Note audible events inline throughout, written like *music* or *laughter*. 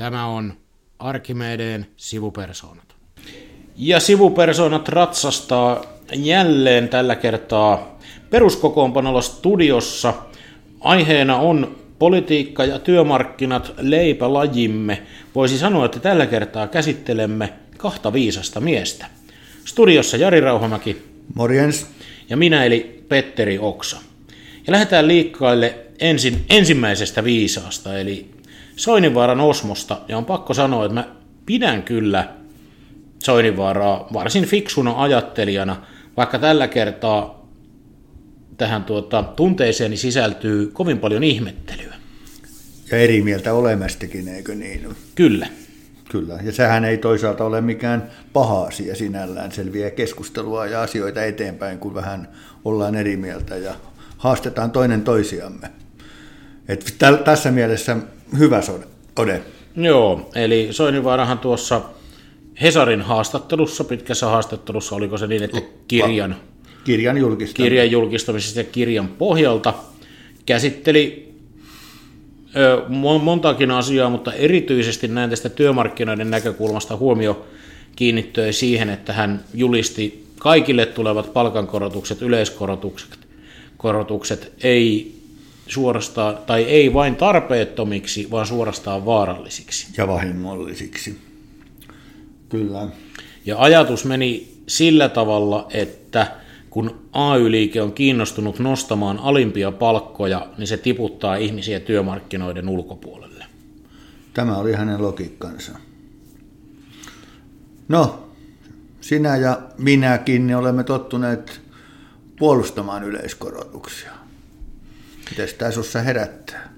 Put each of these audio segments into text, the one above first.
Tämä on Arkimedeen sivupersoonat. Ja sivupersoonat ratsastaa jälleen tällä kertaa peruskokoonpanolla studiossa. Aiheena on politiikka ja työmarkkinat leipälajimme. Voisi sanoa, että tällä kertaa käsittelemme kahta viisasta miestä. Studiossa Jari Rauhamäki. Morjens. Ja minä eli Petteri Oksa. Ja lähdetään liikkaille ensin ensimmäisestä viisaasta, eli Soininvaaran Osmosta. Ja on pakko sanoa, että mä pidän kyllä Soininvaaraa varsin fiksuna ajattelijana, vaikka tällä kertaa tähän tuota, tunteeseeni sisältyy kovin paljon ihmettelyä. Ja eri mieltä olemastakin, eikö niin? Kyllä. Kyllä, ja sehän ei toisaalta ole mikään paha asia sinällään, selviä keskustelua ja asioita eteenpäin, kun vähän ollaan eri mieltä ja haastetaan toinen toisiamme. Et tässä mielessä hyvä ode. Joo, eli Soininvaarahan tuossa Hesarin haastattelussa, pitkässä haastattelussa, oliko se niin, että kirjan, kirjan, julkistamisesta. kirjan julkistamisesta ja kirjan pohjalta käsitteli ö, montakin asiaa, mutta erityisesti näin tästä työmarkkinoiden näkökulmasta huomio kiinnittyi siihen, että hän julisti kaikille tulevat palkankorotukset, yleiskorotukset, korotukset ei suorastaan, tai ei vain tarpeettomiksi, vaan suorastaan vaarallisiksi. Ja vahingollisiksi. Kyllä. Ja ajatus meni sillä tavalla, että kun AY-liike on kiinnostunut nostamaan alimpia palkkoja, niin se tiputtaa ihmisiä työmarkkinoiden ulkopuolelle. Tämä oli hänen logiikkansa. No, sinä ja minäkin olemme tottuneet puolustamaan yleiskorotuksia. Miten tämä sinussa herättää?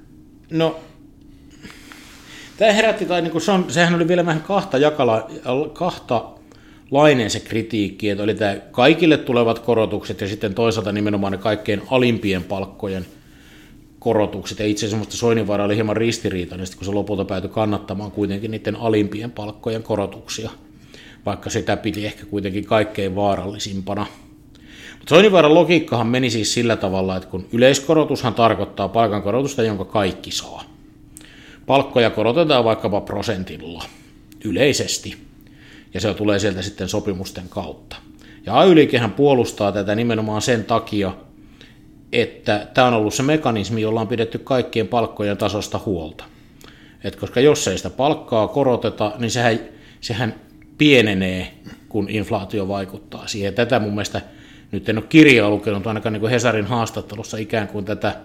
No, tämä herätti, tai niin kuin se on, sehän oli vielä vähän kahta, jakala, kahta lainen se kritiikki, että oli tämä kaikille tulevat korotukset ja sitten toisaalta nimenomaan ne kaikkein alimpien palkkojen korotukset. Ja itse asiassa Soininvaara oli hieman ristiriitainen, kun se lopulta päätyi kannattamaan kuitenkin niiden alimpien palkkojen korotuksia, vaikka sitä piti ehkä kuitenkin kaikkein vaarallisimpana – Soininvaaran logiikkahan meni siis sillä tavalla, että kun yleiskorotushan tarkoittaa palkankorotusta, jonka kaikki saa. Palkkoja korotetaan vaikkapa prosentilla yleisesti, ja se tulee sieltä sitten sopimusten kautta. Ja ay puolustaa tätä nimenomaan sen takia, että tämä on ollut se mekanismi, jolla on pidetty kaikkien palkkojen tasosta huolta. Et koska jos ei sitä palkkaa koroteta, niin sehän, sehän pienenee, kun inflaatio vaikuttaa siihen. Tätä mun mielestä nyt en ole kirjaa lukenut, ainakaan niin Hesarin haastattelussa ikään kuin tätä,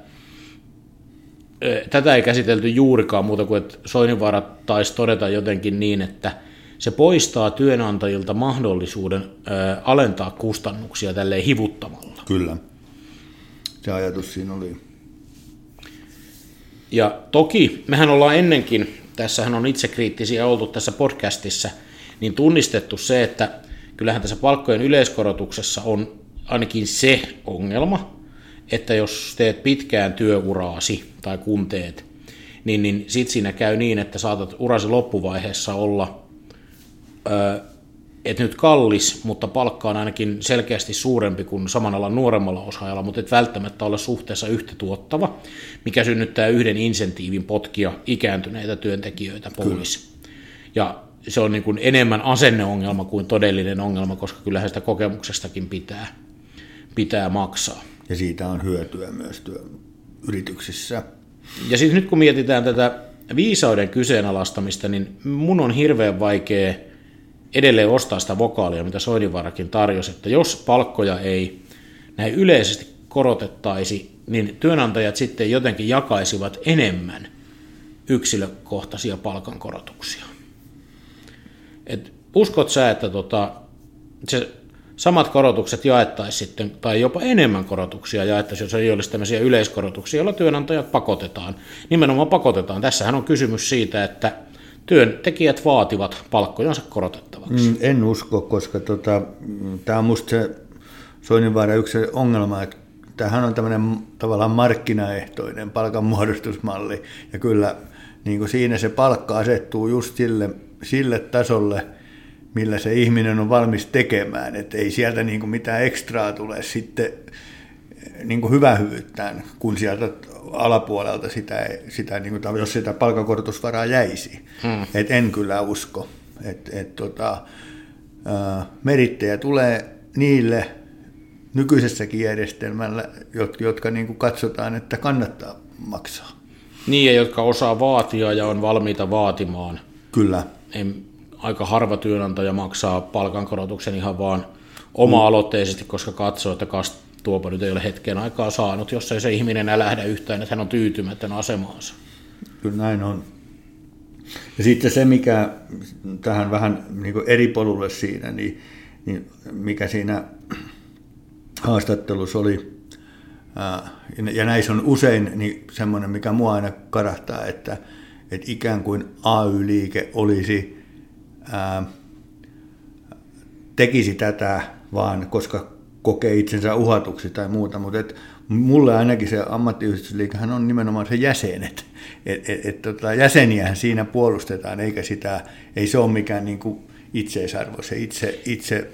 tätä ei käsitelty juurikaan muuta kuin, että Soininvaara taisi todeta jotenkin niin, että se poistaa työnantajilta mahdollisuuden alentaa kustannuksia tälleen hivuttamalla. Kyllä. Se ajatus siinä oli. Ja toki mehän ollaan ennenkin, tässähän on itsekriittisiä oltu tässä podcastissa, niin tunnistettu se, että kyllähän tässä palkkojen yleiskorotuksessa on ainakin se ongelma, että jos teet pitkään työuraasi tai kun teet, niin, niin sitten siinä käy niin, että saatat urasi loppuvaiheessa olla ö, et nyt kallis, mutta palkka on ainakin selkeästi suurempi kuin saman alan nuoremmalla osaajalla, mutta et välttämättä ole suhteessa yhtä tuottava, mikä synnyttää yhden insentiivin potkia ikääntyneitä työntekijöitä pois. Kyllä. Ja se on niin kuin enemmän asenneongelma kuin todellinen ongelma, koska kyllähän sitä kokemuksestakin pitää pitää maksaa. Ja siitä on hyötyä myös yrityksissä. Ja sitten nyt kun mietitään tätä viisauden kyseenalaistamista, niin mun on hirveän vaikea edelleen ostaa sitä vokaalia, mitä Soininvaarakin tarjosi, että jos palkkoja ei näin yleisesti korotettaisi, niin työnantajat sitten jotenkin jakaisivat enemmän yksilökohtaisia palkankorotuksia. Et uskot sä, että tota, se samat korotukset jaettaisiin sitten, tai jopa enemmän korotuksia jaettaisiin, jos ei olisi tämmöisiä yleiskorotuksia, joilla työnantajat pakotetaan. Nimenomaan pakotetaan. Tässähän on kysymys siitä, että työntekijät vaativat palkkojansa korotettavaksi. Mm, en usko, koska tota, tämä on minusta se Soininvaara yksi ongelma, että tämähän on tämmöinen tavallaan markkinaehtoinen palkanmuodostusmalli, ja kyllä niin kuin siinä se palkka asettuu just sille, sille tasolle – millä se ihminen on valmis tekemään, että ei sieltä niin kuin mitään ekstraa tule sitten niin kuin hyvähyvyyttään, kun sieltä alapuolelta sitä, sitä niin kuin, jos sitä palkankorotusvaraa jäisi. Hmm. Et en kyllä usko. Et, et, tota, merittejä tulee niille nykyisessäkin järjestelmällä, jotka, jotka niin kuin katsotaan, että kannattaa maksaa. Niin, ja jotka osaa vaatia ja on valmiita vaatimaan. Kyllä. En, aika harva työnantaja maksaa palkankorotuksen ihan vaan oma-aloitteisesti, koska katsoo, että kast, tuopa nyt ei ole hetken aikaa saanut, jos ei se ihminen enää lähde yhtään, että hän on tyytymätön asemaansa. Kyllä näin on. Ja sitten se, mikä tähän vähän niin eri polulle siinä, niin, niin mikä siinä haastattelussa oli, ja näissä on usein niin semmoinen, mikä mua aina karahtaa, että, että ikään kuin AY-liike olisi, ää, tekisi tätä vaan, koska kokee itsensä uhatuksi tai muuta, mutta et mulle ainakin se ammattiyhdistysliikehän on nimenomaan se jäsenet. Et, et, et, tota, jäseniähän siinä puolustetaan, eikä sitä, ei se ole mikään niin kuin itseisarvo, se itse, itse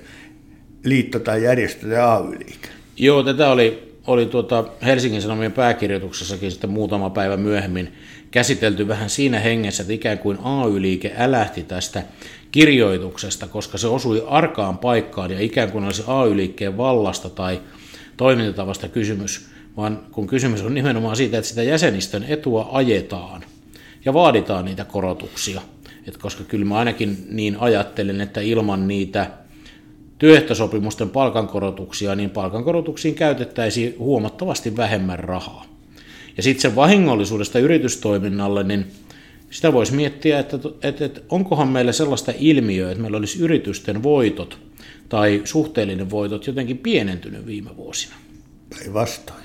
liitto tai järjestö tai AY-liike. Joo, tätä oli, oli tuota Helsingin Sanomien pääkirjoituksessakin sitten muutama päivä myöhemmin käsitelty vähän siinä hengessä, että ikään kuin AY-liike älähti tästä kirjoituksesta, koska se osui arkaan paikkaan ja ikään kuin olisi AY-liikkeen vallasta tai toimintatavasta kysymys, vaan kun kysymys on nimenomaan siitä, että sitä jäsenistön etua ajetaan ja vaaditaan niitä korotuksia. Et koska kyllä mä ainakin niin ajattelen, että ilman niitä työehtosopimusten palkankorotuksia, niin palkankorotuksiin käytettäisiin huomattavasti vähemmän rahaa. Ja sitten sen vahingollisuudesta yritystoiminnalle, niin sitä voisi miettiä, että, että, että onkohan meillä sellaista ilmiöä, että meillä olisi yritysten voitot tai suhteellinen voitot jotenkin pienentynyt viime vuosina. Päinvastoin.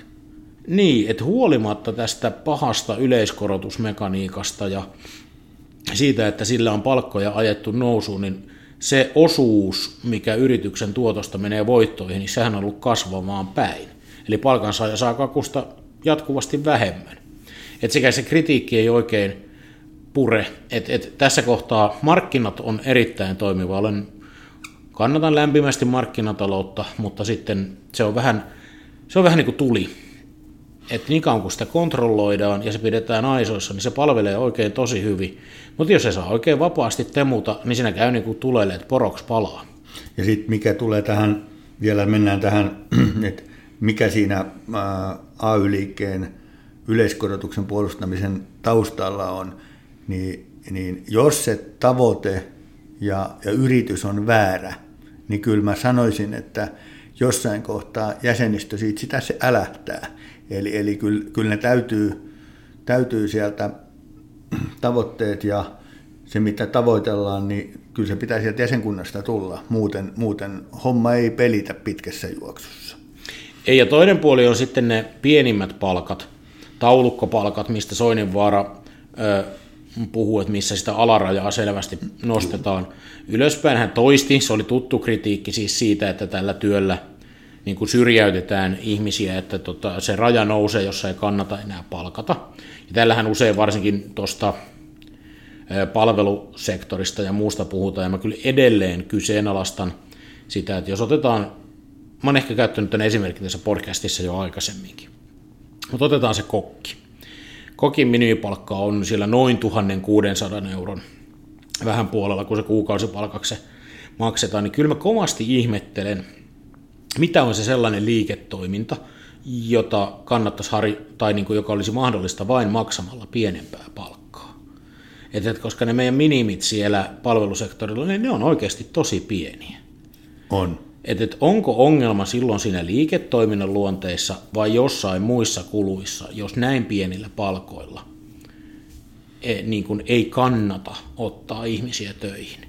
Niin, että huolimatta tästä pahasta yleiskorotusmekaniikasta ja siitä, että sillä on palkkoja ajettu nousuun, niin se osuus, mikä yrityksen tuotosta menee voittoihin, niin sehän on ollut kasvamaan päin. Eli palkansaaja saa kakusta jatkuvasti vähemmän. Et sekä se kritiikki ei oikein pure. Et, et tässä kohtaa markkinat on erittäin toimiva. Olen, kannatan lämpimästi markkinataloutta, mutta sitten se on vähän, se on vähän niin kuin tuli. Et niin kauan kun sitä kontrolloidaan ja se pidetään aisoissa, niin se palvelee oikein tosi hyvin. Mutta jos se saa oikein vapaasti temuta, niin siinä käy niin kuin tulelle, että poroks palaa. Ja sitten mikä tulee tähän, vielä mennään tähän, *clears throat* että mikä siinä AY-liikkeen yleiskorotuksen puolustamisen taustalla on, niin, niin jos se tavoite ja, ja yritys on väärä, niin kyllä mä sanoisin, että jossain kohtaa jäsenistö siitä sitä se älähtää. Eli, eli kyllä, kyllä ne täytyy, täytyy sieltä tavoitteet ja se, mitä tavoitellaan, niin kyllä se pitää sieltä jäsenkunnasta tulla. Muuten, muuten homma ei pelitä pitkässä juoksussa. Ja toinen puoli on sitten ne pienimmät palkat, taulukkopalkat, mistä Soininvaara puhuu, että missä sitä alarajaa selvästi nostetaan ylöspäin. Hän toisti, se oli tuttu kritiikki siis siitä, että tällä työllä niin kuin syrjäytetään ihmisiä, että tota, se raja nousee, jossa ei kannata enää palkata. Ja tällähän usein varsinkin tuosta palvelusektorista ja muusta puhutaan, ja mä kyllä edelleen kyseenalaistan sitä, että jos otetaan, mä oon ehkä käyttänyt tämän esimerkin tässä podcastissa jo aikaisemminkin, mutta otetaan se kokki. Kokin minimipalkka on siellä noin 1600 euron vähän puolella, kun se kuukausipalkaksi maksetaan, niin kyllä mä kovasti ihmettelen, mitä on se sellainen liiketoiminta, jota kannattaisi hari, tai niin kuin, joka olisi mahdollista vain maksamalla pienempää palkkaa. Et, et, koska ne meidän minimit siellä palvelusektorilla, niin ne on oikeasti tosi pieniä. On. Et, et onko ongelma silloin siinä liiketoiminnan luonteissa vai jossain muissa kuluissa, jos näin pienillä palkoilla e, niin kuin ei kannata ottaa ihmisiä töihin.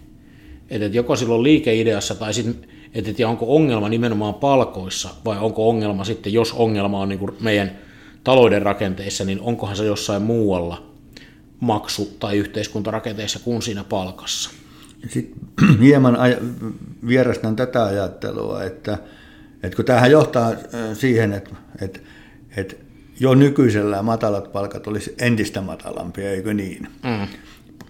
Et, et joko silloin liikeideassa tai sitten että, että onko ongelma nimenomaan palkoissa vai onko ongelma sitten, jos ongelma on niin kuin meidän talouden rakenteissa, niin onkohan se jossain muualla maksu- tai yhteiskuntarakenteissa kuin siinä palkassa. Sitten *clears throat* hieman aj- vierastan tätä ajattelua, että, että kun tämähän johtaa siihen, että, että, että jo nykyisellä matalat palkat olisi entistä matalampia, eikö niin, mm.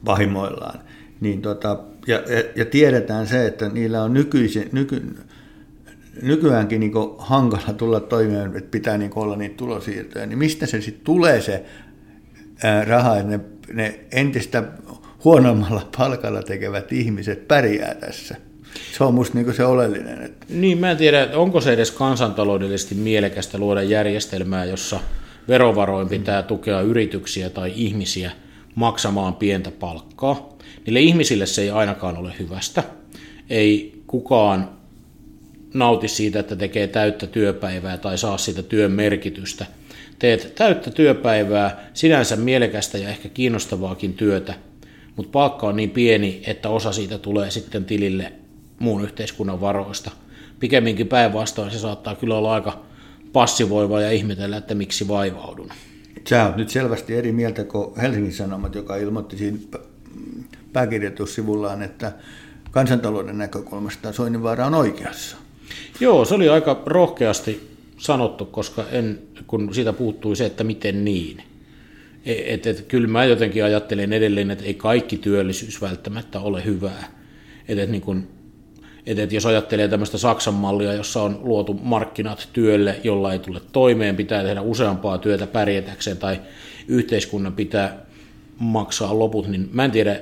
pahimmoillaan. Niin tota, ja, ja, ja tiedetään se, että niillä on nykyisin, nyky, nykyäänkin niin hankala tulla toimeen, että pitää niin olla niitä tulosiirtoja, niin mistä se sitten tulee se ää, raha, että ne, ne entistä huonommalla palkalla tekevät ihmiset pärjää tässä? Se on musta niin se oleellinen. Että... Niin, mä en tiedä, onko se edes kansantaloudellisesti mielekästä luoda järjestelmää, jossa verovaroin pitää tukea yrityksiä tai ihmisiä maksamaan pientä palkkaa. Niille ihmisille se ei ainakaan ole hyvästä. Ei kukaan nauti siitä, että tekee täyttä työpäivää tai saa siitä työn merkitystä. Teet täyttä työpäivää, sinänsä mielekästä ja ehkä kiinnostavaakin työtä, mutta palkka on niin pieni, että osa siitä tulee sitten tilille muun yhteiskunnan varoista. Pikemminkin päinvastoin se saattaa kyllä olla aika passivoiva ja ihmetellä, että miksi vaivaudun. Sä oot nyt selvästi eri mieltä kuin Helsingin Sanomat, joka ilmoitti siinä pääkirjoitussivullaan, että kansantalouden näkökulmasta Soininvaara on oikeassa. Joo, se oli aika rohkeasti sanottu, koska en, kun siitä puuttui se, että miten niin. E, et, et, kyllä mä jotenkin ajattelen edelleen, että ei kaikki työllisyys välttämättä ole hyvää. Et, et, niin kun, et, et jos ajattelee tämmöistä Saksan mallia, jossa on luotu markkinat työlle, jolla ei tule toimeen, pitää tehdä useampaa työtä pärjätäkseen tai yhteiskunnan pitää maksaa loput, niin mä en tiedä,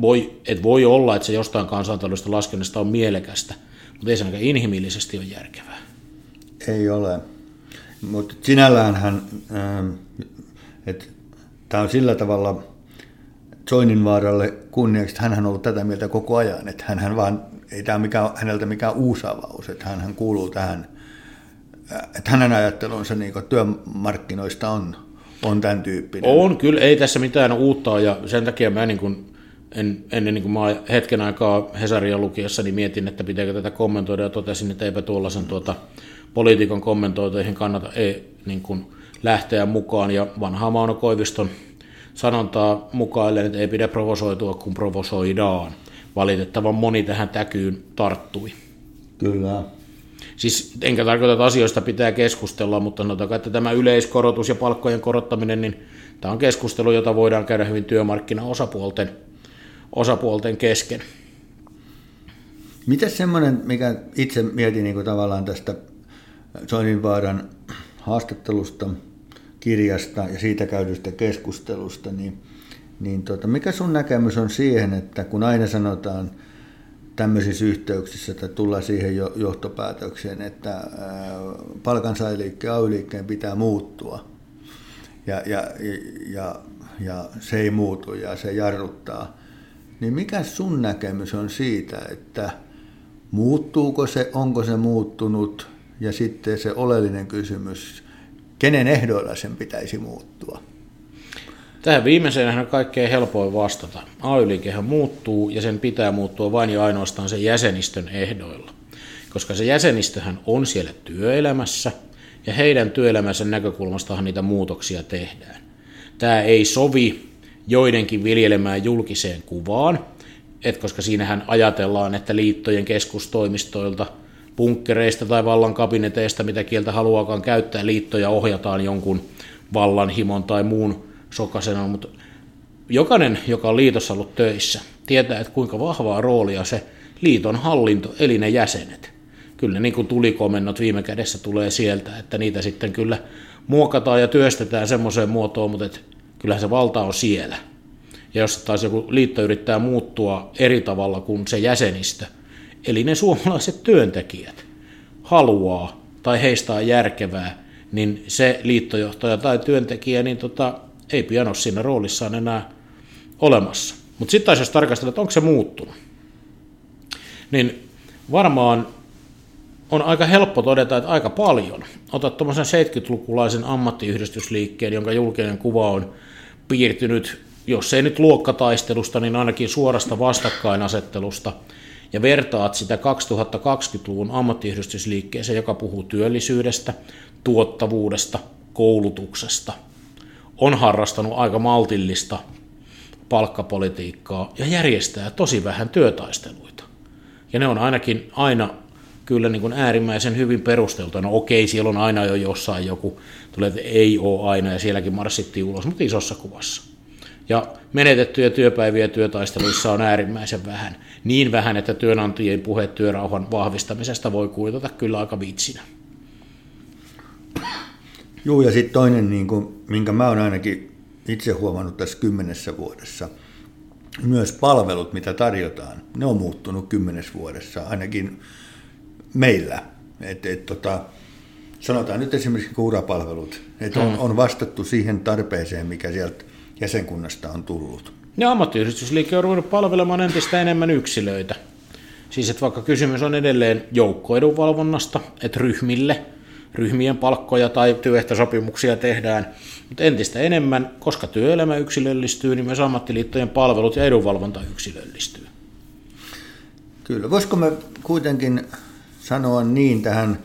voi, et voi olla, että se jostain kansantaloudellisesta laskennasta on mielekästä, mutta ei se ainakaan inhimillisesti ole järkevää. Ei ole. Mutta sinällään hän, ähm, tämä on sillä tavalla Soininvaaralle kunniaksi, että hän on ollut tätä mieltä koko ajan, että hän vaan, ei tämä mikään, häneltä mikään uusi avaus, että hän kuuluu tähän, äh, että hänen ajattelunsa niin työmarkkinoista on, on tämän tyyppinen. On, kyllä ei tässä mitään uutta ja sen takia mä niin kuin en, ennen niin kuin mä hetken aikaa Hesaria lukiessa niin mietin, että pitääkö tätä kommentoida ja totesin, että eipä tuollaisen tuota, poliitikon kommentoitoihin kannata ei, niin kuin lähteä mukaan. Ja vanha Mauno Koiviston sanontaa mukaillen, että ei pidä provosoitua, kun provosoidaan. Valitettavan moni tähän täkyyn tarttui. Kyllä. Siis enkä tarkoita, että asioista pitää keskustella, mutta sanotaan, että tämä yleiskorotus ja palkkojen korottaminen, niin tämä on keskustelu, jota voidaan käydä hyvin työmarkkinaosapuolten osapuolten kesken. Miten semmoinen, mikä itse mietin niin kuin tavallaan tästä Soininvaaran haastattelusta, kirjasta ja siitä käydystä keskustelusta, niin, niin tota, mikä sun näkemys on siihen, että kun aina sanotaan tämmöisissä yhteyksissä, että tullaan siihen johtopäätökseen, että palkansaajaliikkeen ay pitää muuttua ja, ja, ja, ja se ei muutu ja se jarruttaa, niin mikä sun näkemys on siitä, että muuttuuko se, onko se muuttunut ja sitten se oleellinen kysymys, kenen ehdoilla sen pitäisi muuttua? Tähän viimeiseen on kaikkein helpoin vastata. ay muuttuu ja sen pitää muuttua vain ja ainoastaan sen jäsenistön ehdoilla. Koska se jäsenistöhän on siellä työelämässä ja heidän työelämänsä näkökulmastahan niitä muutoksia tehdään. Tämä ei sovi joidenkin viljelemään julkiseen kuvaan, et koska siinähän ajatellaan, että liittojen keskustoimistoilta, punkkereista tai vallan kabineteista, mitä kieltä haluaakaan käyttää, liittoja ohjataan jonkun vallanhimon tai muun sokasena, mutta jokainen, joka on liitossa ollut töissä, tietää, että kuinka vahvaa roolia se liiton hallinto, eli ne jäsenet. Kyllä niin kuin tulikomennot viime kädessä tulee sieltä, että niitä sitten kyllä muokataan ja työstetään semmoiseen muotoon, mutta et kyllähän se valta on siellä. Ja jos taas joku liitto yrittää muuttua eri tavalla kuin se jäsenistö, eli ne suomalaiset työntekijät haluaa tai heistä on järkevää, niin se liittojohtaja tai työntekijä niin tota, ei pian ole siinä roolissaan enää olemassa. Mutta sitten taas jos tarkastellaan, että onko se muuttunut, niin varmaan on aika helppo todeta, että aika paljon. Otat tuommoisen 70-lukulaisen ammattiyhdistysliikkeen, jonka julkinen kuva on piirtynyt, jos ei nyt luokkataistelusta, niin ainakin suorasta vastakkainasettelusta, ja vertaat sitä 2020-luvun ammattiyhdistysliikkeeseen, joka puhuu työllisyydestä, tuottavuudesta, koulutuksesta, on harrastanut aika maltillista palkkapolitiikkaa ja järjestää tosi vähän työtaisteluita. Ja ne on ainakin aina kyllä niin kuin äärimmäisen hyvin perusteltu. No okei, siellä on aina jo jossain joku, tulee, että ei ole aina ja sielläkin marssittiin ulos, mutta isossa kuvassa. Ja menetettyjä työpäiviä työtaisteluissa on äärimmäisen vähän. Niin vähän, että työnantajien puhe työrauhan vahvistamisesta voi kuitata kyllä aika vitsinä. Joo, ja sitten toinen, niin kuin, minkä mä oon ainakin itse huomannut tässä kymmenessä vuodessa, myös palvelut, mitä tarjotaan, ne on muuttunut kymmenes vuodessa, ainakin meillä. Et, et, tota, sanotaan nyt esimerkiksi urapalvelut, että on, mm. on vastattu siihen tarpeeseen, mikä sieltä jäsenkunnasta on tullut. Ja ammattiyhdistysliike on ruvennut palvelemaan entistä enemmän yksilöitä. Siis että vaikka kysymys on edelleen joukkoedunvalvonnasta, että ryhmille, ryhmien palkkoja tai työehtosopimuksia tehdään, mutta entistä enemmän, koska työelämä yksilöllistyy, niin myös ammattiliittojen palvelut ja edunvalvonta yksilöllistyy. Kyllä. Voisiko me kuitenkin sanoa niin tähän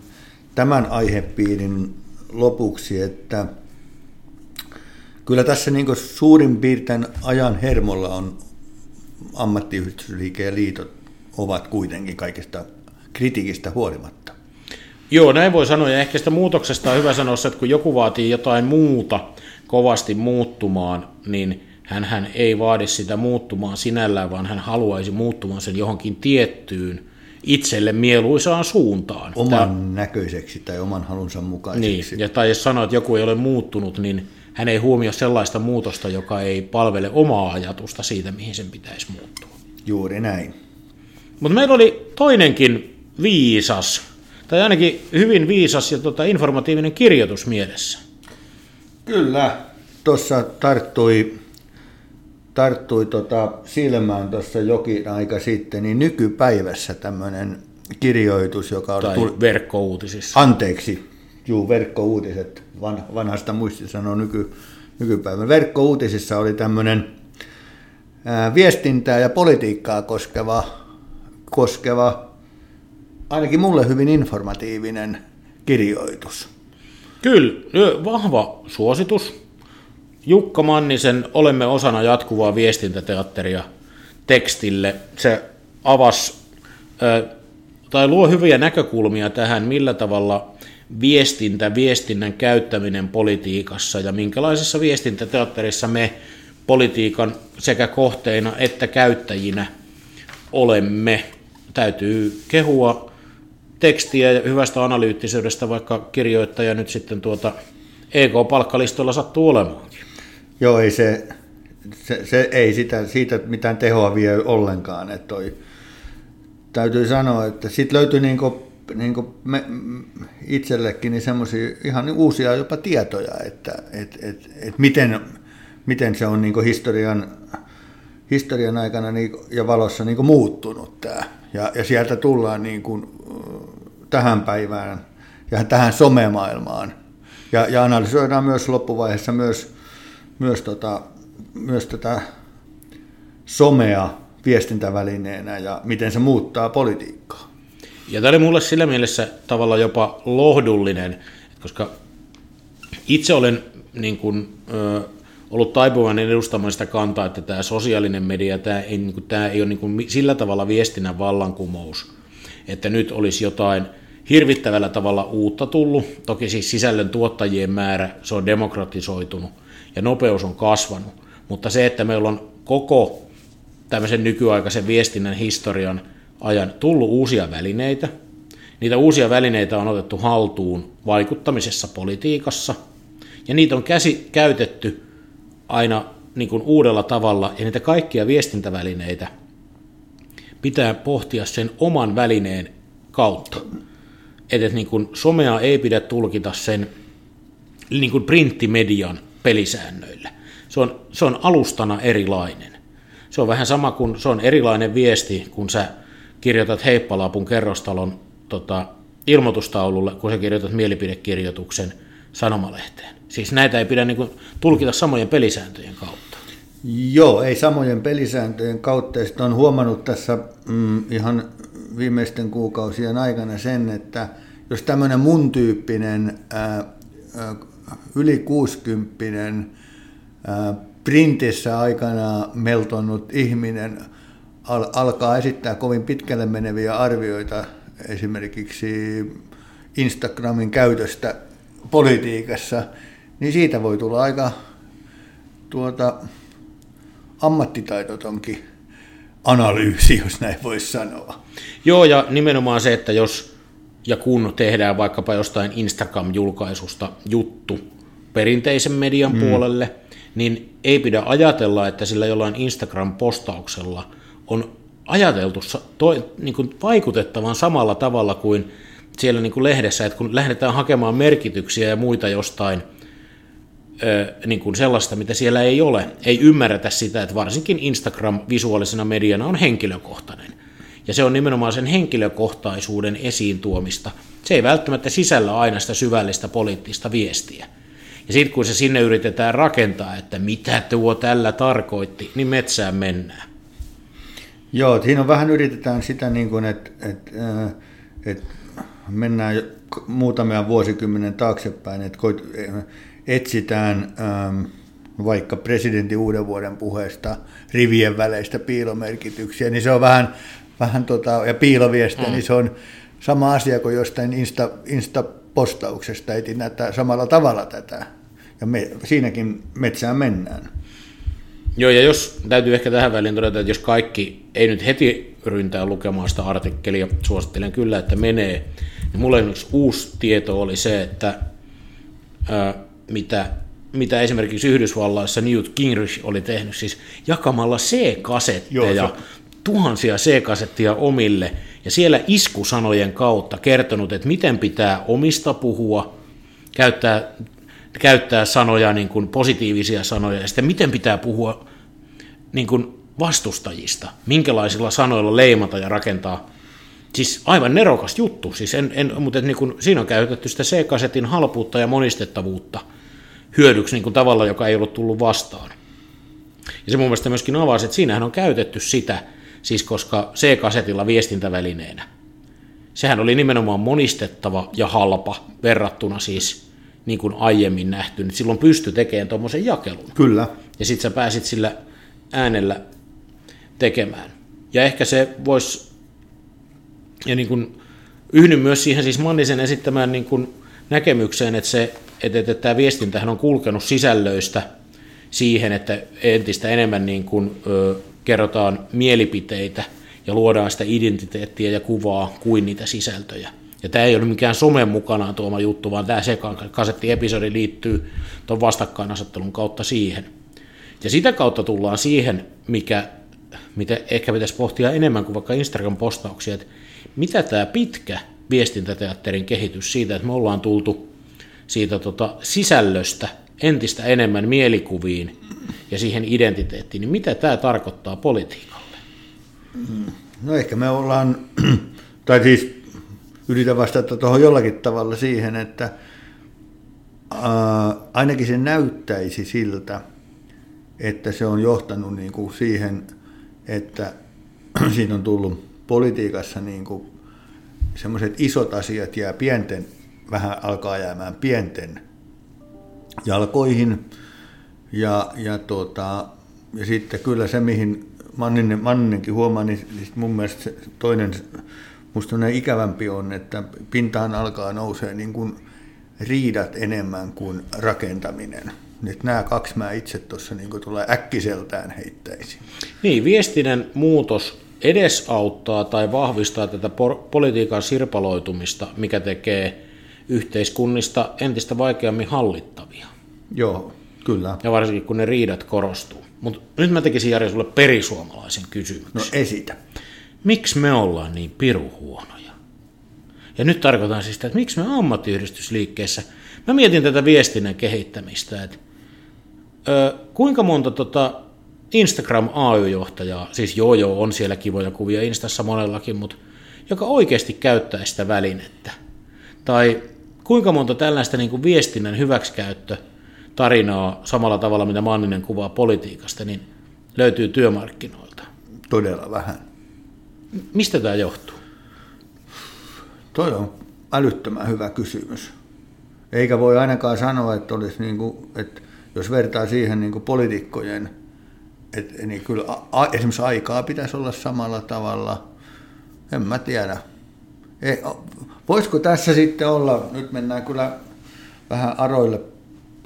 tämän aihepiirin lopuksi, että kyllä tässä niin suurin piirtein ajan hermolla on ammattiyhdistysliike ja liitot ovat kuitenkin kaikesta kritiikistä huolimatta. Joo, näin voi sanoa, ja ehkä sitä muutoksesta on hyvä sanoa että kun joku vaatii jotain muuta kovasti muuttumaan, niin hän ei vaadi sitä muuttumaan sinällään, vaan hän haluaisi muuttumaan sen johonkin tiettyyn itselle mieluisaan suuntaan. Oman Tämä, näköiseksi tai oman halunsa mukaiseksi. Niin, ja tai jos sanoo, että joku ei ole muuttunut, niin hän ei huomioi sellaista muutosta, joka ei palvele omaa ajatusta siitä, mihin sen pitäisi muuttua. Juuri näin. Mutta meillä oli toinenkin viisas, tai ainakin hyvin viisas ja tota, informatiivinen kirjoitus mielessä. Kyllä, tuossa tarttui, tarttui tota silmään tuossa jokin aika sitten, niin nykypäivässä tämmöinen kirjoitus, joka on... Tai tuli... verkkouutisissa. Anteeksi, juu, verkkouutiset, Van, vanhasta muisti sanoo nyky, nykypäivän. Verkkouutisissa oli tämmöinen ää, viestintää ja politiikkaa koskeva, koskeva, ainakin mulle hyvin informatiivinen kirjoitus. Kyllä, vahva suositus. Jukka Mannisen Olemme osana jatkuvaa viestintäteatteria tekstille. Se avas tai luo hyviä näkökulmia tähän, millä tavalla viestintä, viestinnän käyttäminen politiikassa ja minkälaisessa viestintäteatterissa me politiikan sekä kohteina että käyttäjinä olemme. Täytyy kehua tekstiä ja hyvästä analyyttisyydestä, vaikka kirjoittaja nyt sitten tuota EK-palkkalistolla sattuu olemaankin. Joo, ei se, se, se ei sitä, siitä mitään tehoa vie ollenkaan. Että toi, täytyy sanoa, että siitä löytyy niin kuin, niin kuin me, itsellekin niin semmoisia ihan uusia jopa tietoja, että et, et, et miten, miten se on niin kuin historian, historian aikana niin, ja valossa niin kuin muuttunut tämä. Ja, ja sieltä tullaan niin kuin, tähän päivään ja tähän somemaailmaan. Ja, ja analysoidaan myös loppuvaiheessa myös, myös, tota, myös tätä somea viestintävälineenä ja miten se muuttaa politiikkaa. Ja tämä oli mulle sillä mielessä tavalla jopa lohdullinen, koska itse olen niin kuin, ö, ollut taipuvainen edustamaan sitä kantaa, että tämä sosiaalinen media, tämä ei, niin kuin, tämä ei ole niin kuin, sillä tavalla viestinnän vallankumous, että nyt olisi jotain hirvittävällä tavalla uutta tullut. Toki siis sisällön tuottajien määrä, se on demokratisoitunut ja nopeus on kasvanut. Mutta se, että meillä on koko tämmöisen nykyaikaisen viestinnän historian ajan tullut uusia välineitä, niitä uusia välineitä on otettu haltuun vaikuttamisessa politiikassa, ja niitä on käsi käytetty aina niin kuin uudella tavalla, ja niitä kaikkia viestintävälineitä pitää pohtia sen oman välineen kautta. Että niin kuin somea ei pidä tulkita sen niin kuin printtimedian pelisäännöillä. Se on, se on alustana erilainen. Se on vähän sama kuin se on erilainen viesti, kun sä kirjoitat heippalapun kerrostalon tota, ilmoitustaululle, kun sä kirjoitat mielipidekirjoituksen sanomalehteen. Siis näitä ei pidä niin kuin, tulkita samojen pelisääntöjen kautta. Joo, ei samojen pelisääntöjen kautta. Sitten on huomannut tässä mm, ihan viimeisten kuukausien aikana sen, että jos tämmöinen mun tyyppinen ää, yli 60 printissä aikana meltonnut ihminen al- alkaa esittää kovin pitkälle meneviä arvioita esimerkiksi Instagramin käytöstä politiikassa, niin siitä voi tulla aika tuota, ammattitaitotonkin analyysi, jos näin voisi sanoa. Joo, ja nimenomaan se, että jos ja kun tehdään vaikkapa jostain Instagram-julkaisusta juttu perinteisen median mm. puolelle, niin ei pidä ajatella, että sillä jollain Instagram-postauksella on ajateltu to, niin kuin vaikutettavan samalla tavalla kuin siellä niin kuin lehdessä, että kun lähdetään hakemaan merkityksiä ja muita jostain niin kuin sellaista, mitä siellä ei ole, ei ymmärretä sitä, että varsinkin Instagram visuaalisena mediana on henkilökohtainen. Ja se on nimenomaan sen henkilökohtaisuuden esiin tuomista. Se ei välttämättä sisällä aina sitä syvällistä poliittista viestiä. Ja sitten kun se sinne yritetään rakentaa, että mitä tuo tällä tarkoitti, niin metsään mennään. Joo, siinä on vähän yritetään sitä, niin kuin, että, että, että mennään muutamia vuosikymmenen taaksepäin, että etsitään vaikka presidentin uuden vuoden puheesta rivien väleistä piilomerkityksiä, niin se on vähän, vähän tota, ja piiloviestiä, mm. niin se on sama asia kuin jostain Insta, Insta-postauksesta etin näitä samalla tavalla tätä. Ja me, siinäkin metsään mennään. Joo, ja jos täytyy ehkä tähän väliin todeta, että jos kaikki ei nyt heti ryntää lukemaan sitä artikkelia, suosittelen kyllä, että menee. Ja mulle yksi uusi tieto oli se, että ää, mitä, mitä esimerkiksi Yhdysvalloissa Newt Gingrich oli tehnyt, siis jakamalla C-kasetteja, Joo, se... tuhansia C-kasettia omille, ja siellä iskusanojen kautta kertonut, että miten pitää omista puhua, käyttää käyttää sanoja, niin kuin positiivisia sanoja, ja sitten miten pitää puhua niin kuin vastustajista, minkälaisilla sanoilla leimata ja rakentaa. Siis aivan nerokas juttu, siis en, en, mutta niin kuin, siinä on käytetty sitä C-kasetin halpuutta ja monistettavuutta hyödyksi niin kuin tavalla, joka ei ollut tullut vastaan. Ja se mun mielestä myöskin avasi, että siinähän on käytetty sitä, siis koska C-kasetilla viestintävälineenä. Sehän oli nimenomaan monistettava ja halpa verrattuna siis niin kuin aiemmin nähty, niin silloin pystyi tekemään tuommoisen jakelun. Kyllä. Ja sitten sä pääsit sillä äänellä tekemään. Ja ehkä se voisi, ja niin kuin yhdyn myös siihen siis Mannisen esittämään niin kuin näkemykseen, että, se, että, että tämä viestintähän on kulkenut sisällöistä siihen, että entistä enemmän niin kuin, ö, kerrotaan mielipiteitä ja luodaan sitä identiteettiä ja kuvaa kuin niitä sisältöjä. Ja tämä ei ole mikään somen mukanaan tuoma juttu, vaan tämä kasettiepisodi liittyy tuon vastakkainasettelun kautta siihen. Ja sitä kautta tullaan siihen, mikä, mitä ehkä pitäisi pohtia enemmän kuin vaikka Instagram-postauksia, että mitä tämä pitkä viestintäteatterin kehitys siitä, että me ollaan tultu siitä tota sisällöstä entistä enemmän mielikuviin ja siihen identiteettiin, niin mitä tämä tarkoittaa politiikalle? No ehkä me ollaan, *clears throat* tai siis yritän vastata tuohon jollakin tavalla siihen, että ää, ainakin se näyttäisi siltä, että se on johtanut niin kuin siihen, että *clears throat* siitä on tullut politiikassa niin kuin semmoiset isot asiat jää pienten, vähän alkaa jäämään pienten jalkoihin. Ja, ja, tuota, ja sitten kyllä se, mihin Manninen, Manninenkin huomaa, niin mun mielestä toinen musta ikävämpi on, että pintaan alkaa nousee niin kuin riidat enemmän kuin rakentaminen. Nyt nämä kaksi mä itse tuossa niin tulee äkkiseltään heittäisin. Niin, viestinen muutos edesauttaa tai vahvistaa tätä politiikan sirpaloitumista, mikä tekee yhteiskunnista entistä vaikeammin hallittavia. Joo, kyllä. Ja varsinkin kun ne riidat korostuu. Mutta nyt mä tekisin Jari sulle perisuomalaisen kysymyksen. No esitä. Miksi me ollaan niin piruhuonoja? Ja nyt tarkoitan siis sitä, että miksi me ammattiyhdistysliikkeessä, mä mietin tätä viestinnän kehittämistä, että ö, kuinka monta tota Instagram AY-johtajaa, siis joo joo, on siellä kivoja kuvia Instassa monellakin, mutta joka oikeasti käyttää sitä välinettä. Tai kuinka monta tällaista niin kuin viestinnän hyväksikäyttö tarinaa samalla tavalla, mitä Manninen kuvaa politiikasta, niin löytyy työmarkkinoilta? Todella vähän. Mistä tämä johtuu? Toi on älyttömän hyvä kysymys. Eikä voi ainakaan sanoa, että, olisi niin kuin, että jos vertaa siihen niin kuin poliitikkojen, että, niin kyllä a, esimerkiksi aikaa pitäisi olla samalla tavalla. En mä tiedä. Ei, voisiko tässä sitten olla, nyt mennään kyllä vähän aroille,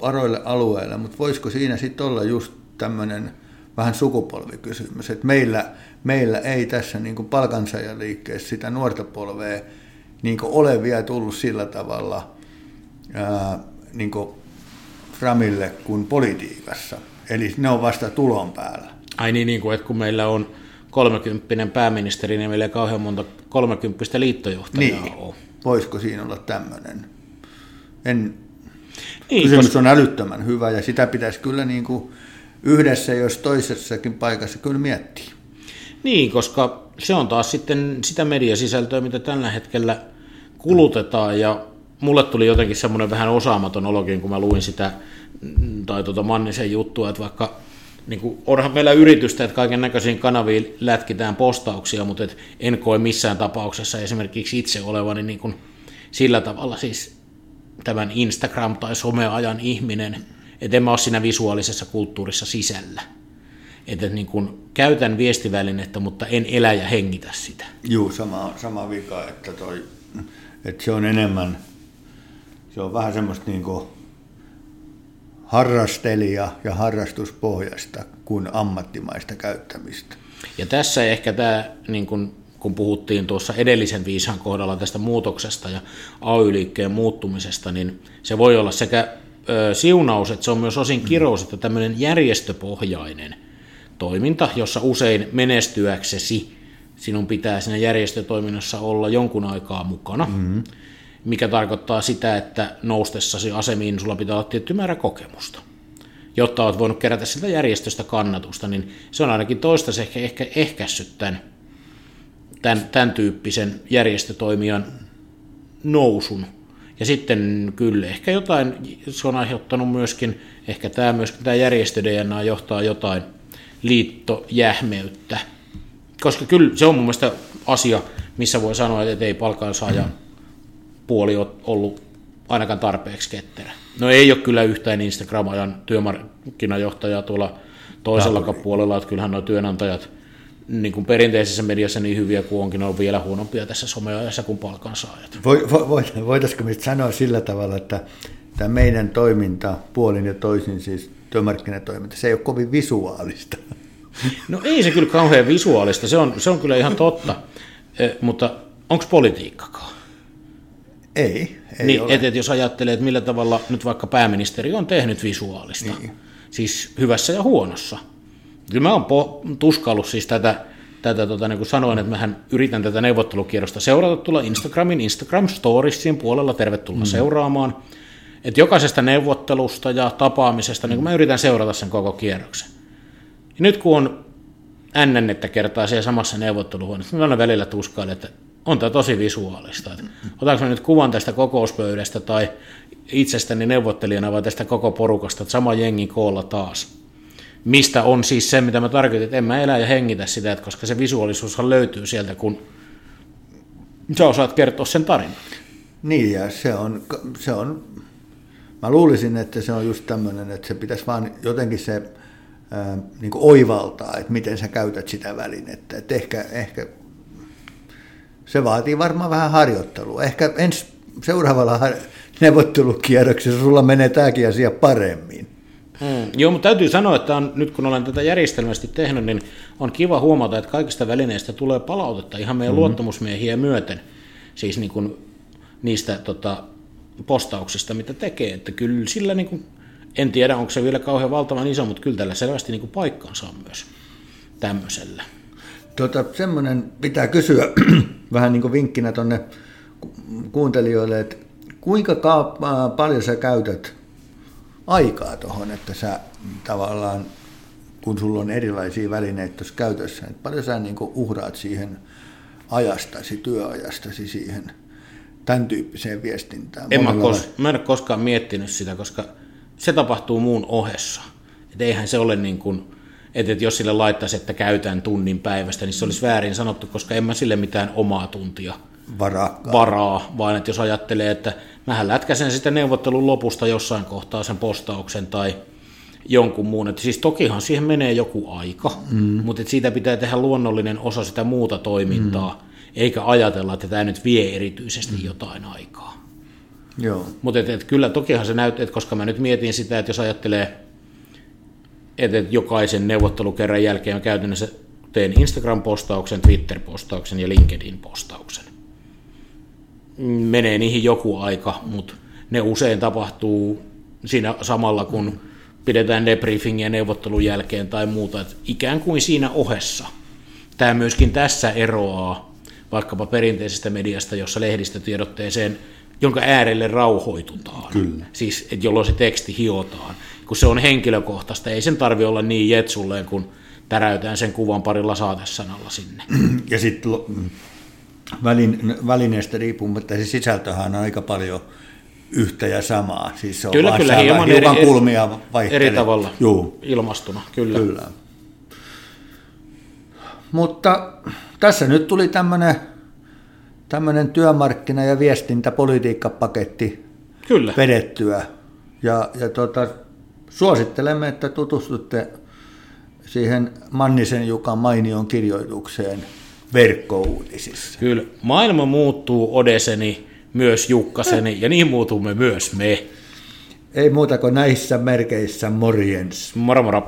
aroille alueelle, mutta voisiko siinä sitten olla just tämmöinen vähän sukupolvikysymys. Et meillä, meillä ei tässä niin kuin palkansaajaliikkeessä sitä nuorta polvea niin kuin ole vielä tullut sillä tavalla ää, niin kuin framille kuin politiikassa. Eli ne on vasta tulon päällä. Ai niin, niin kuin, että kun meillä on kolmekymppinen pääministeri, niin meillä ei kauhean monta kolmekymppistä liittojohtajaa Niin. ole. Voisiko siinä olla tämmöinen? En, Niin, kysymys koska, on älyttömän hyvä ja sitä pitäisi kyllä niin kuin yhdessä, jos toisessakin paikassa kyllä miettiä. niin, koska se on taas sitten sitä mediasisältöä, mitä tällä hetkellä kulutetaan ja mulle tuli jotenkin semmoinen vähän osaamaton olokin, kun mä luin sitä mm, tai tuota Mannisen juttua, että vaikka niin kuin, onhan meillä yritystä, että kaiken näköisiin kanaviin lätkitään postauksia, mutta et en koe missään tapauksessa esimerkiksi itse olevani niin kuin sillä tavalla siis tämän Instagram- tai someajan ihminen, että en mä ole siinä visuaalisessa kulttuurissa sisällä. Että niin kuin, käytän viestivälinettä, mutta en elä ja hengitä sitä. Juu, sama, sama vika, että, toi, että se on enemmän, se on vähän semmoista niin kuin harrastelija ja harrastuspohjasta kuin ammattimaista käyttämistä. Ja tässä ehkä tämä, niin kun, kun puhuttiin tuossa edellisen viisan kohdalla tästä muutoksesta ja AY-liikkeen muuttumisesta, niin se voi olla sekä ö, siunaus, että se on myös osin kirous, että tämmöinen järjestöpohjainen toiminta, jossa usein menestyäksesi sinun pitää siinä järjestötoiminnassa olla jonkun aikaa mukana, mm-hmm. mikä tarkoittaa sitä, että noustessasi asemiin sulla pitää olla tietty määrä kokemusta jotta olet voinut kerätä siltä järjestöstä kannatusta, niin se on ainakin toistaiseksi ehkä, ehkä ehkäissyt tämän, tämän, tämän tyyppisen järjestötoimijan nousun. Ja sitten kyllä ehkä jotain, se on aiheuttanut myöskin, ehkä tämä, myöskin tämä järjestö DNA johtaa jotain liittojähmeyttä. Koska kyllä se on mun mielestä asia, missä voi sanoa, että ei palkansaajan puoli ole ollut ainakaan tarpeeksi ketterä. No ei ole kyllä yhtään Instagram-ajan työmarkkinajohtajaa tuolla toisella puolella, että kyllähän nuo työnantajat niin kuin perinteisessä mediassa niin hyviä kuin onkin, ne on vielä huonompia tässä someajassa kuin palkansaajat. Voi, vo, voitaisiko me sanoa sillä tavalla, että tämä meidän toiminta puolin ja toisin, siis työmarkkinatoiminta, se ei ole kovin visuaalista. No ei se kyllä kauhean visuaalista, se on, se on kyllä ihan totta, eh, mutta onko politiikkakaan? Ei, ei niin, ole. et, et jos ajattelee, että millä tavalla nyt vaikka pääministeri on tehnyt visuaalista, niin. siis hyvässä ja huonossa. Kyllä mä oon po- tuskaillut siis tätä, tätä tota, niin kuin sanoin, että mähän yritän tätä neuvottelukierrosta seurata tulla Instagramin, Instagram Storiesien puolella, tervetuloa mm. seuraamaan. Että jokaisesta neuvottelusta ja tapaamisesta, niin kuin mä yritän seurata sen koko kierroksen. Ja nyt kun on NN kertaa siellä samassa neuvotteluhuoneessa, niin mä välillä tuskailen, että on tämä tosi visuaalista. Että otanko mä nyt kuvan tästä kokouspöydästä tai itsestäni neuvottelijana vai tästä koko porukasta, että sama jengi koolla taas. Mistä on siis se, mitä mä tarkoitin, että en mä elä ja hengitä sitä, että koska se visuaalisuushan löytyy sieltä, kun sä osaat kertoa sen tarinan. Niin, ja se on, se on, mä luulisin, että se on just tämmöinen, että se pitäisi vaan jotenkin se ää, niin oivaltaa, että miten sä käytät sitä välinettä. Että ehkä, ehkä se vaatii varmaan vähän harjoittelua. Ehkä ensi seuraavalla har- neuvottelukierroksessa sulla menee tämäkin asia paremmin. Mm. Joo, mutta täytyy sanoa, että on, nyt kun olen tätä järjestelmästi tehnyt, niin on kiva huomata, että kaikista välineistä tulee palautetta ihan meidän mm-hmm. luottamusmiehiä myöten. Siis niin kuin niistä tota, postauksista, mitä tekee. Että kyllä sillä, niin kuin, en tiedä onko se vielä kauhean valtavan iso, mutta kyllä tällä selvästi niin kuin paikkansa on myös tämmöisellä. Tota, semmoinen pitää kysyä *clears throat* vähän niin kuin vinkkinä tuonne kuuntelijoille, että kuinka ka- paljon sä käytät aikaa tuohon, että sä tavallaan, kun sulla on erilaisia välineitä tuossa käytössä, että paljon sä niin uhraat siihen ajastasi, työajastasi siihen tämän tyyppiseen viestintään? En mä, kos- mä en ole koskaan miettinyt sitä, koska se tapahtuu muun ohessa. Et eihän se ole niin kuin, että jos sille laittaisi, että käytän tunnin päivästä, niin se olisi väärin sanottu, koska en mä sille mitään omaa tuntia Varakkaa. varaa, vaan että jos ajattelee, että mähän lätkäsen sitten neuvottelun lopusta jossain kohtaa sen postauksen tai jonkun muun. Että siis tokihan siihen menee joku aika, mm. mutta siitä pitää tehdä luonnollinen osa sitä muuta toimintaa, mm. eikä ajatella, että tämä nyt vie erityisesti mm. jotain aikaa. Joo. Mutta et, et kyllä tokihan se näyttää, että koska mä nyt mietin sitä, että jos ajattelee, että jokaisen neuvottelukerran jälkeen mä käytännössä teen Instagram-postauksen, Twitter-postauksen ja LinkedIn-postauksen. Menee niihin joku aika, mutta ne usein tapahtuu siinä samalla, kun pidetään debriefingiä neuvottelun jälkeen tai muuta, että ikään kuin siinä ohessa. Tämä myöskin tässä eroaa vaikkapa perinteisestä mediasta, jossa lehdistötiedotteeseen, jonka äärelle rauhoitutaan. Kyllä. Siis, että jolloin se teksti hiotaan. Kun se on henkilökohtaista, ei sen tarvi olla niin jetsulleen, kun täräytään sen kuvan parilla saatesanalla sinne. Ja sitten välin, välineestä riippumatta se sisältöhän on aika paljon yhtä ja samaa. Siis se on Kyllä, vaan kyllä, hieman eri- kulmia vaihtelee. Eri tavalla Juu, ilmastuna, kyllä. kyllä. Mutta tässä nyt tuli tämmöinen tämmöinen työmarkkina- ja viestintäpolitiikkapaketti Kyllä. vedettyä. Ja, ja tota, suosittelemme, että tutustutte siihen Mannisen Jukan mainioon kirjoitukseen verkkouutisissa. Kyllä. Maailma muuttuu Odeseni, myös Jukkaseni, ja niin muutumme myös me. Ei muuta kuin näissä merkeissä morjens. Moro moro.